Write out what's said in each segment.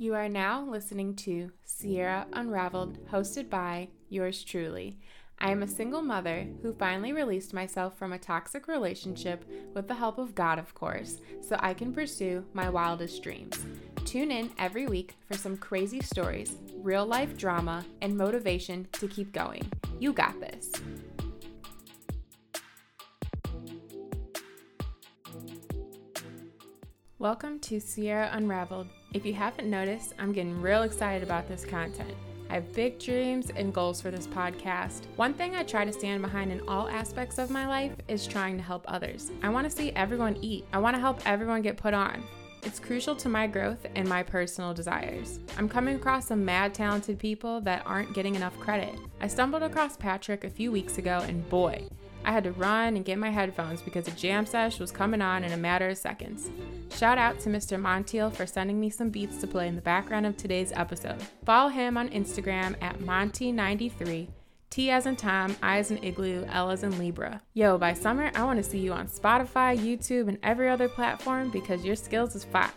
You are now listening to Sierra Unraveled, hosted by yours truly. I am a single mother who finally released myself from a toxic relationship with the help of God, of course, so I can pursue my wildest dreams. Tune in every week for some crazy stories, real life drama, and motivation to keep going. You got this. Welcome to Sierra Unraveled. If you haven't noticed, I'm getting real excited about this content. I have big dreams and goals for this podcast. One thing I try to stand behind in all aspects of my life is trying to help others. I want to see everyone eat, I want to help everyone get put on. It's crucial to my growth and my personal desires. I'm coming across some mad talented people that aren't getting enough credit. I stumbled across Patrick a few weeks ago, and boy, I had to run and get my headphones because a jam sesh was coming on in a matter of seconds. Shout out to Mr. Montiel for sending me some beats to play in the background of today's episode. Follow him on Instagram at Monty93, T as in Tom, I as in Igloo, L as in Libra. Yo, by summer, I want to see you on Spotify, YouTube, and every other platform because your skills is fire.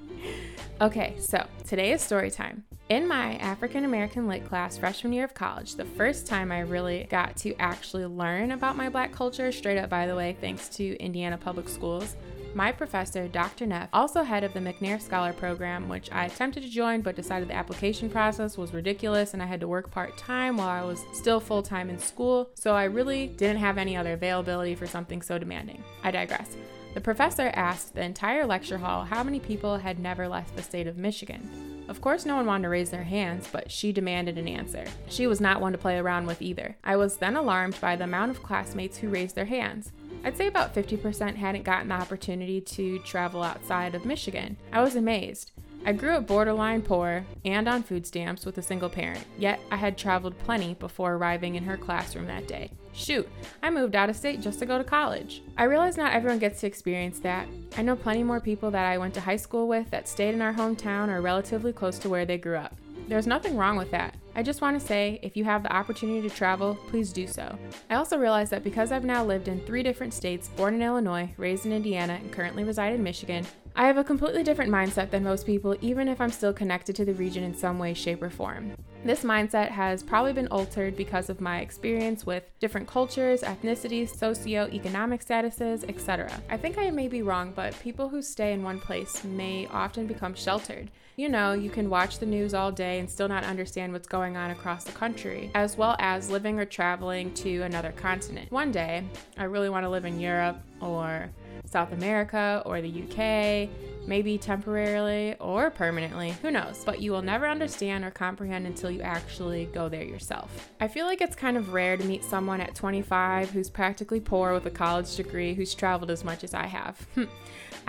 okay, so today is story time. In my African American Lit class freshman year of college, the first time I really got to actually learn about my black culture, straight up by the way, thanks to Indiana Public Schools, my professor, Dr. Neff, also head of the McNair Scholar Program, which I attempted to join but decided the application process was ridiculous and I had to work part time while I was still full time in school, so I really didn't have any other availability for something so demanding. I digress. The professor asked the entire lecture hall how many people had never left the state of Michigan. Of course, no one wanted to raise their hands, but she demanded an answer. She was not one to play around with either. I was then alarmed by the amount of classmates who raised their hands. I'd say about 50% hadn't gotten the opportunity to travel outside of Michigan. I was amazed. I grew up borderline poor and on food stamps with a single parent, yet I had traveled plenty before arriving in her classroom that day. Shoot, I moved out of state just to go to college. I realize not everyone gets to experience that. I know plenty more people that I went to high school with that stayed in our hometown or relatively close to where they grew up. There's nothing wrong with that. I just want to say if you have the opportunity to travel, please do so. I also realize that because I've now lived in three different states, born in Illinois, raised in Indiana, and currently reside in Michigan, I have a completely different mindset than most people, even if I'm still connected to the region in some way, shape, or form. This mindset has probably been altered because of my experience with different cultures, ethnicities, socio-economic statuses, etc. I think I may be wrong, but people who stay in one place may often become sheltered. You know, you can watch the news all day and still not understand what's going on across the country, as well as living or traveling to another continent. One day, I really want to live in Europe or South America or the UK, maybe temporarily or permanently, who knows, but you will never understand or comprehend until you actually go there yourself. I feel like it's kind of rare to meet someone at 25 who's practically poor with a college degree who's traveled as much as I have.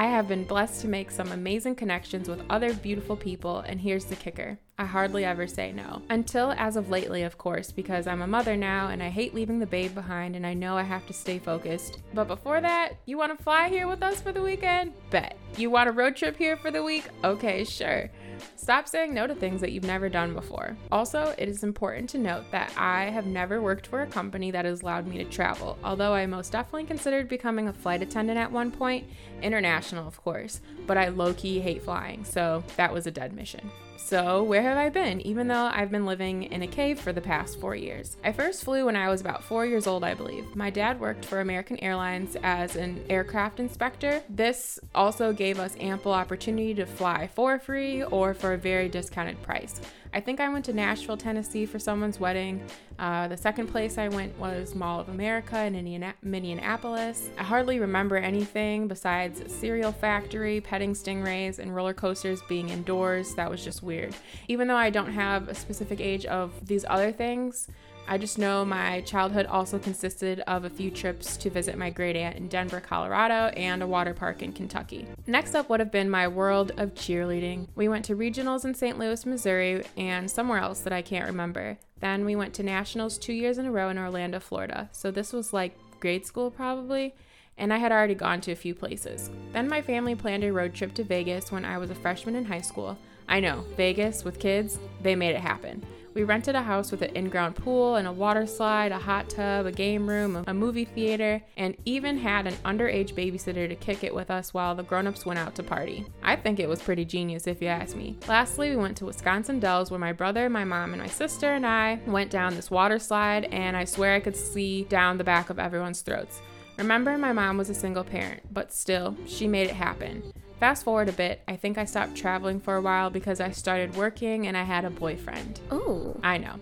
I have been blessed to make some amazing connections with other beautiful people, and here's the kicker I hardly ever say no. Until as of lately, of course, because I'm a mother now and I hate leaving the babe behind and I know I have to stay focused. But before that, you want to fly here with us for the weekend? Bet. You want a road trip here for the week? Okay, sure. Stop saying no to things that you've never done before. Also, it is important to note that I have never worked for a company that has allowed me to travel, although I most definitely considered becoming a flight attendant at one point, international, of course, but I low key hate flying, so that was a dead mission. So, where have I been, even though I've been living in a cave for the past four years? I first flew when I was about four years old, I believe. My dad worked for American Airlines as an aircraft inspector. This also gave us ample opportunity to fly for free or for a very discounted price. I think I went to Nashville, Tennessee for someone's wedding. Uh, the second place I went was Mall of America in Indiana- Minneapolis. I hardly remember anything besides cereal factory, petting stingrays, and roller coasters being indoors. That was just weird. Even though I don't have a specific age of these other things, I just know my childhood also consisted of a few trips to visit my great aunt in Denver, Colorado, and a water park in Kentucky. Next up would have been my world of cheerleading. We went to regionals in St. Louis, Missouri, and somewhere else that I can't remember. Then we went to nationals two years in a row in Orlando, Florida. So this was like grade school, probably and I had already gone to a few places. Then my family planned a road trip to Vegas when I was a freshman in high school. I know, Vegas with kids, they made it happen. We rented a house with an in ground pool and a water slide, a hot tub, a game room, a movie theater, and even had an underage babysitter to kick it with us while the grown ups went out to party. I think it was pretty genius if you ask me. Lastly, we went to Wisconsin Dells where my brother, my mom, and my sister and I went down this water slide, and I swear I could see down the back of everyone's throats. Remember, my mom was a single parent, but still, she made it happen. Fast forward a bit, I think I stopped traveling for a while because I started working and I had a boyfriend. Oh. I know.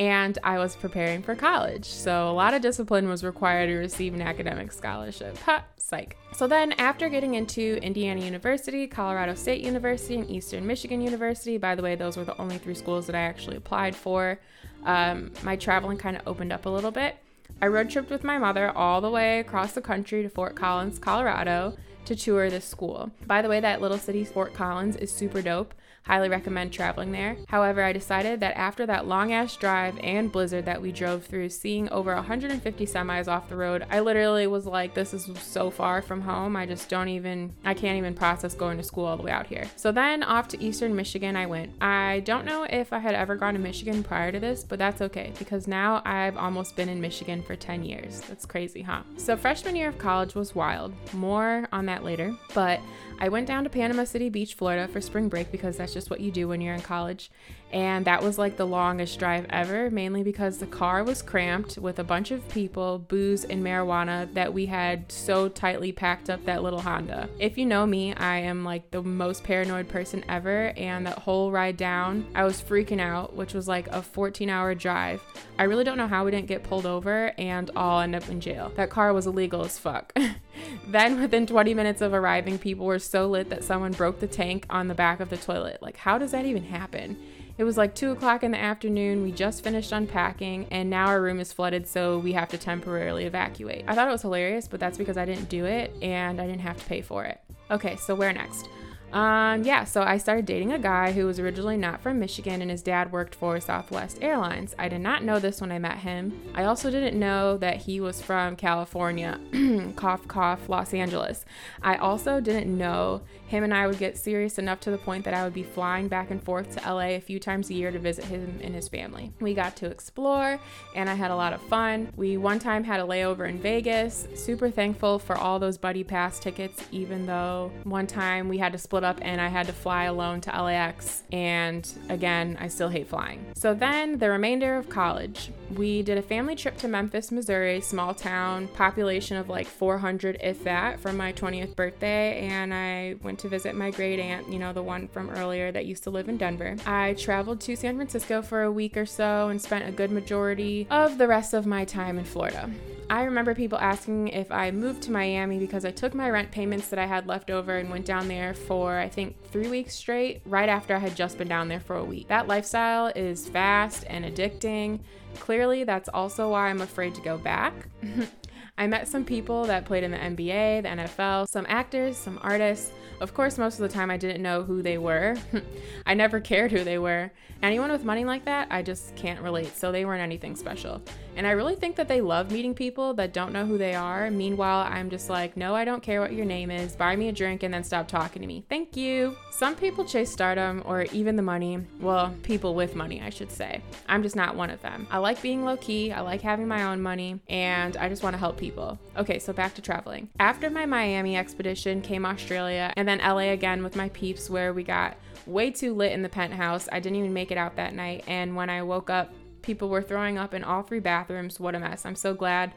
And I was preparing for college, so a lot of discipline was required to receive an academic scholarship. Ha, psych. So then, after getting into Indiana University, Colorado State University, and Eastern Michigan University, by the way, those were the only three schools that I actually applied for, um, my traveling kind of opened up a little bit. I road tripped with my mother all the way across the country to Fort Collins, Colorado to tour this school. By the way, that little city, Fort Collins, is super dope. Highly recommend traveling there. However, I decided that after that long ass drive and blizzard that we drove through, seeing over 150 semis off the road, I literally was like, this is so far from home. I just don't even, I can't even process going to school all the way out here. So then off to Eastern Michigan I went. I don't know if I had ever gone to Michigan prior to this, but that's okay because now I've almost been in Michigan for 10 years. That's crazy, huh? So freshman year of college was wild. More on that later, but I went down to Panama City Beach, Florida for spring break because that's just what you do when you're in college. And that was like the longest drive ever, mainly because the car was cramped with a bunch of people, booze, and marijuana that we had so tightly packed up that little Honda. If you know me, I am like the most paranoid person ever. And that whole ride down, I was freaking out, which was like a 14 hour drive. I really don't know how we didn't get pulled over and all end up in jail. That car was illegal as fuck. then, within 20 minutes of arriving, people were so lit that someone broke the tank on the back of the toilet. Like, how does that even happen? It was like 2 o'clock in the afternoon. We just finished unpacking, and now our room is flooded, so we have to temporarily evacuate. I thought it was hilarious, but that's because I didn't do it and I didn't have to pay for it. Okay, so where next? Um, yeah, so I started dating a guy who was originally not from Michigan and his dad worked for Southwest Airlines. I did not know this when I met him. I also didn't know that he was from California, cough, cough, Los Angeles. I also didn't know him and I would get serious enough to the point that I would be flying back and forth to LA a few times a year to visit him and his family. We got to explore and I had a lot of fun. We one time had a layover in Vegas. Super thankful for all those buddy pass tickets, even though one time we had to split up and I had to fly alone to LAX. And again, I still hate flying. So then the remainder of college, we did a family trip to Memphis, Missouri, small town, population of like 400, if that, for my 20th birthday. And I went went to visit my great aunt, you know, the one from earlier that used to live in Denver. I traveled to San Francisco for a week or so and spent a good majority of the rest of my time in Florida. I remember people asking if I moved to Miami because I took my rent payments that I had left over and went down there for, I think, three weeks straight, right after I had just been down there for a week. That lifestyle is fast and addicting. Clearly, that's also why I'm afraid to go back. I met some people that played in the NBA, the NFL, some actors, some artists. Of course, most of the time I didn't know who they were. I never cared who they were. Anyone with money like that, I just can't relate, so they weren't anything special. And I really think that they love meeting people that don't know who they are. Meanwhile, I'm just like, no, I don't care what your name is. Buy me a drink and then stop talking to me. Thank you. Some people chase stardom or even the money. Well, people with money, I should say. I'm just not one of them. I like being low key, I like having my own money, and I just want to help people. Okay, so back to traveling. After my Miami expedition came Australia and then LA again with my peeps, where we got way too lit in the penthouse. I didn't even make it out that night. And when I woke up, people were throwing up in all three bathrooms. What a mess. I'm so glad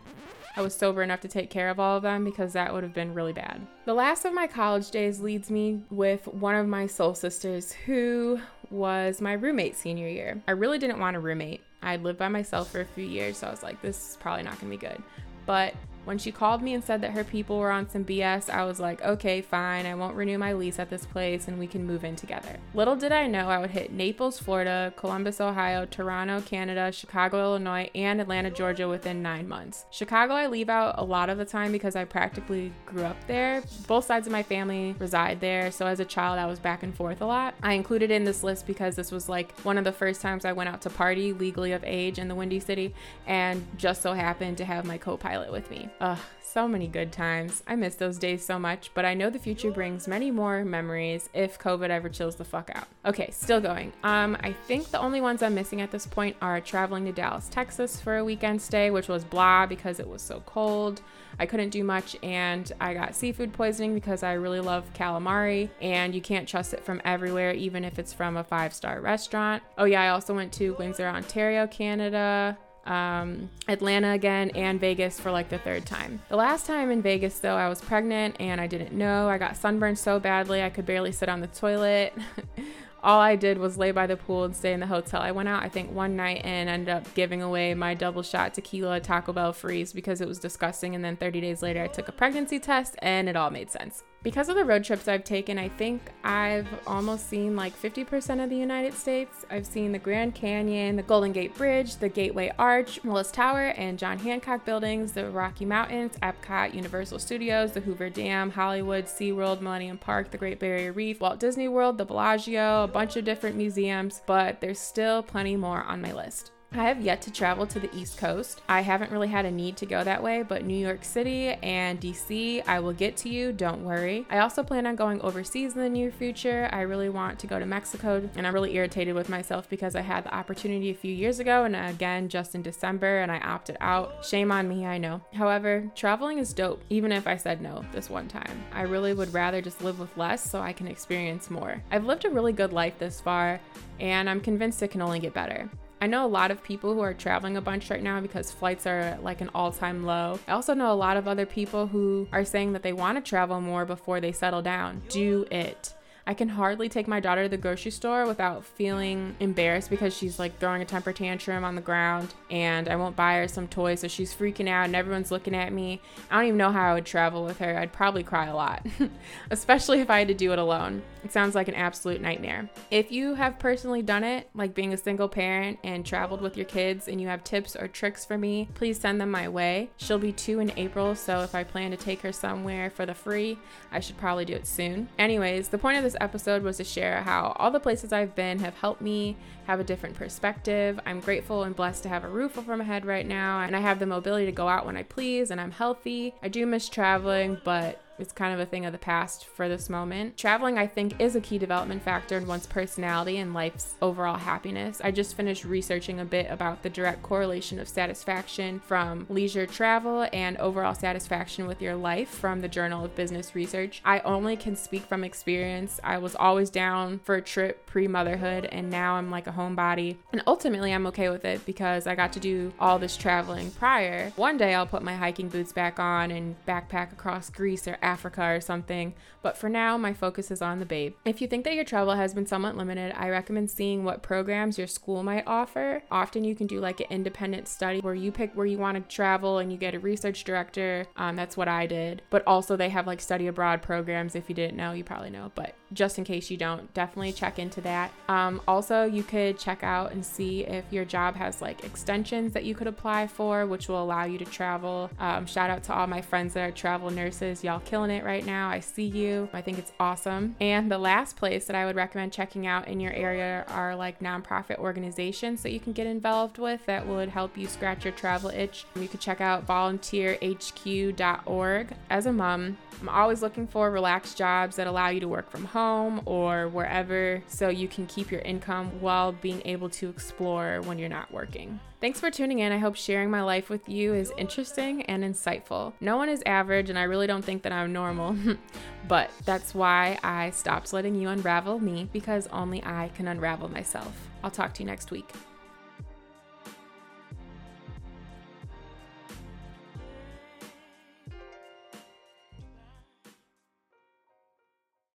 I was sober enough to take care of all of them because that would have been really bad. The last of my college days leads me with one of my soul sisters who was my roommate senior year. I really didn't want a roommate. I'd lived by myself for a few years, so I was like, this is probably not gonna be good. But when she called me and said that her people were on some BS, I was like, okay, fine, I won't renew my lease at this place and we can move in together. Little did I know I would hit Naples, Florida, Columbus, Ohio, Toronto, Canada, Chicago, Illinois, and Atlanta, Georgia within nine months. Chicago, I leave out a lot of the time because I practically grew up there. Both sides of my family reside there, so as a child, I was back and forth a lot. I included in this list because this was like one of the first times I went out to party legally of age in the Windy City and just so happened to have my co pilot with me. Ugh, so many good times. I miss those days so much, but I know the future brings many more memories if COVID ever chills the fuck out. Okay, still going. Um, I think the only ones I'm missing at this point are traveling to Dallas, Texas for a weekend stay, which was blah because it was so cold. I couldn't do much and I got seafood poisoning because I really love calamari and you can't trust it from everywhere, even if it's from a five star restaurant. Oh, yeah, I also went to Windsor, Ontario, Canada um, Atlanta again, and Vegas for like the third time. The last time in Vegas, though, I was pregnant and I didn't know. I got sunburned so badly I could barely sit on the toilet. all I did was lay by the pool and stay in the hotel. I went out, I think, one night and ended up giving away my double shot tequila Taco Bell freeze because it was disgusting. And then 30 days later, I took a pregnancy test and it all made sense. Because of the road trips I've taken, I think I've almost seen like 50% of the United States. I've seen the Grand Canyon, the Golden Gate Bridge, the Gateway Arch, Willis Tower, and John Hancock buildings, the Rocky Mountains, Epcot, Universal Studios, the Hoover Dam, Hollywood, SeaWorld, Millennium Park, the Great Barrier Reef, Walt Disney World, the Bellagio, a bunch of different museums, but there's still plenty more on my list. I have yet to travel to the East Coast. I haven't really had a need to go that way, but New York City and DC, I will get to you, don't worry. I also plan on going overseas in the near future. I really want to go to Mexico, and I'm really irritated with myself because I had the opportunity a few years ago and again just in December, and I opted out. Shame on me, I know. However, traveling is dope, even if I said no this one time. I really would rather just live with less so I can experience more. I've lived a really good life this far, and I'm convinced it can only get better. I know a lot of people who are traveling a bunch right now because flights are like an all time low. I also know a lot of other people who are saying that they want to travel more before they settle down. Do it. I can hardly take my daughter to the grocery store without feeling embarrassed because she's like throwing a temper tantrum on the ground and I won't buy her some toys. So she's freaking out and everyone's looking at me. I don't even know how I would travel with her. I'd probably cry a lot, especially if I had to do it alone. It sounds like an absolute nightmare. If you have personally done it, like being a single parent and traveled with your kids, and you have tips or tricks for me, please send them my way. She'll be two in April, so if I plan to take her somewhere for the free, I should probably do it soon. Anyways, the point of this episode was to share how all the places I've been have helped me have a different perspective. I'm grateful and blessed to have a roof over my head right now, and I have the mobility to go out when I please, and I'm healthy. I do miss traveling, but it's kind of a thing of the past for this moment. Traveling, I think, is a key development factor in one's personality and life's overall happiness. I just finished researching a bit about the direct correlation of satisfaction from leisure travel and overall satisfaction with your life from the Journal of Business Research. I only can speak from experience. I was always down for a trip pre motherhood, and now I'm like a homebody. And ultimately, I'm okay with it because I got to do all this traveling prior. One day, I'll put my hiking boots back on and backpack across Greece or Africa or something, but for now, my focus is on the babe. If you think that your travel has been somewhat limited, I recommend seeing what programs your school might offer. Often you can do like an independent study where you pick where you want to travel and you get a research director. Um, that's what I did. But also, they have like study abroad programs. If you didn't know, you probably know, but just in case you don't, definitely check into that. Um, also, you could check out and see if your job has like extensions that you could apply for, which will allow you to travel. Um, shout out to all my friends that are travel nurses. Y'all killing it right now. I see you. I think it's awesome. And the last place that I would recommend checking out in your area are like nonprofit organizations that you can get involved with that would help you scratch your travel itch. You could check out volunteerhq.org. As a mom, I'm always looking for relaxed jobs that allow you to work from home or wherever so you can keep your income while being able to explore when you're not working. Thanks for tuning in. I hope sharing my life with you is interesting and insightful. No one is average, and I really don't think that I'm normal, but that's why I stopped letting you unravel me because only I can unravel myself. I'll talk to you next week.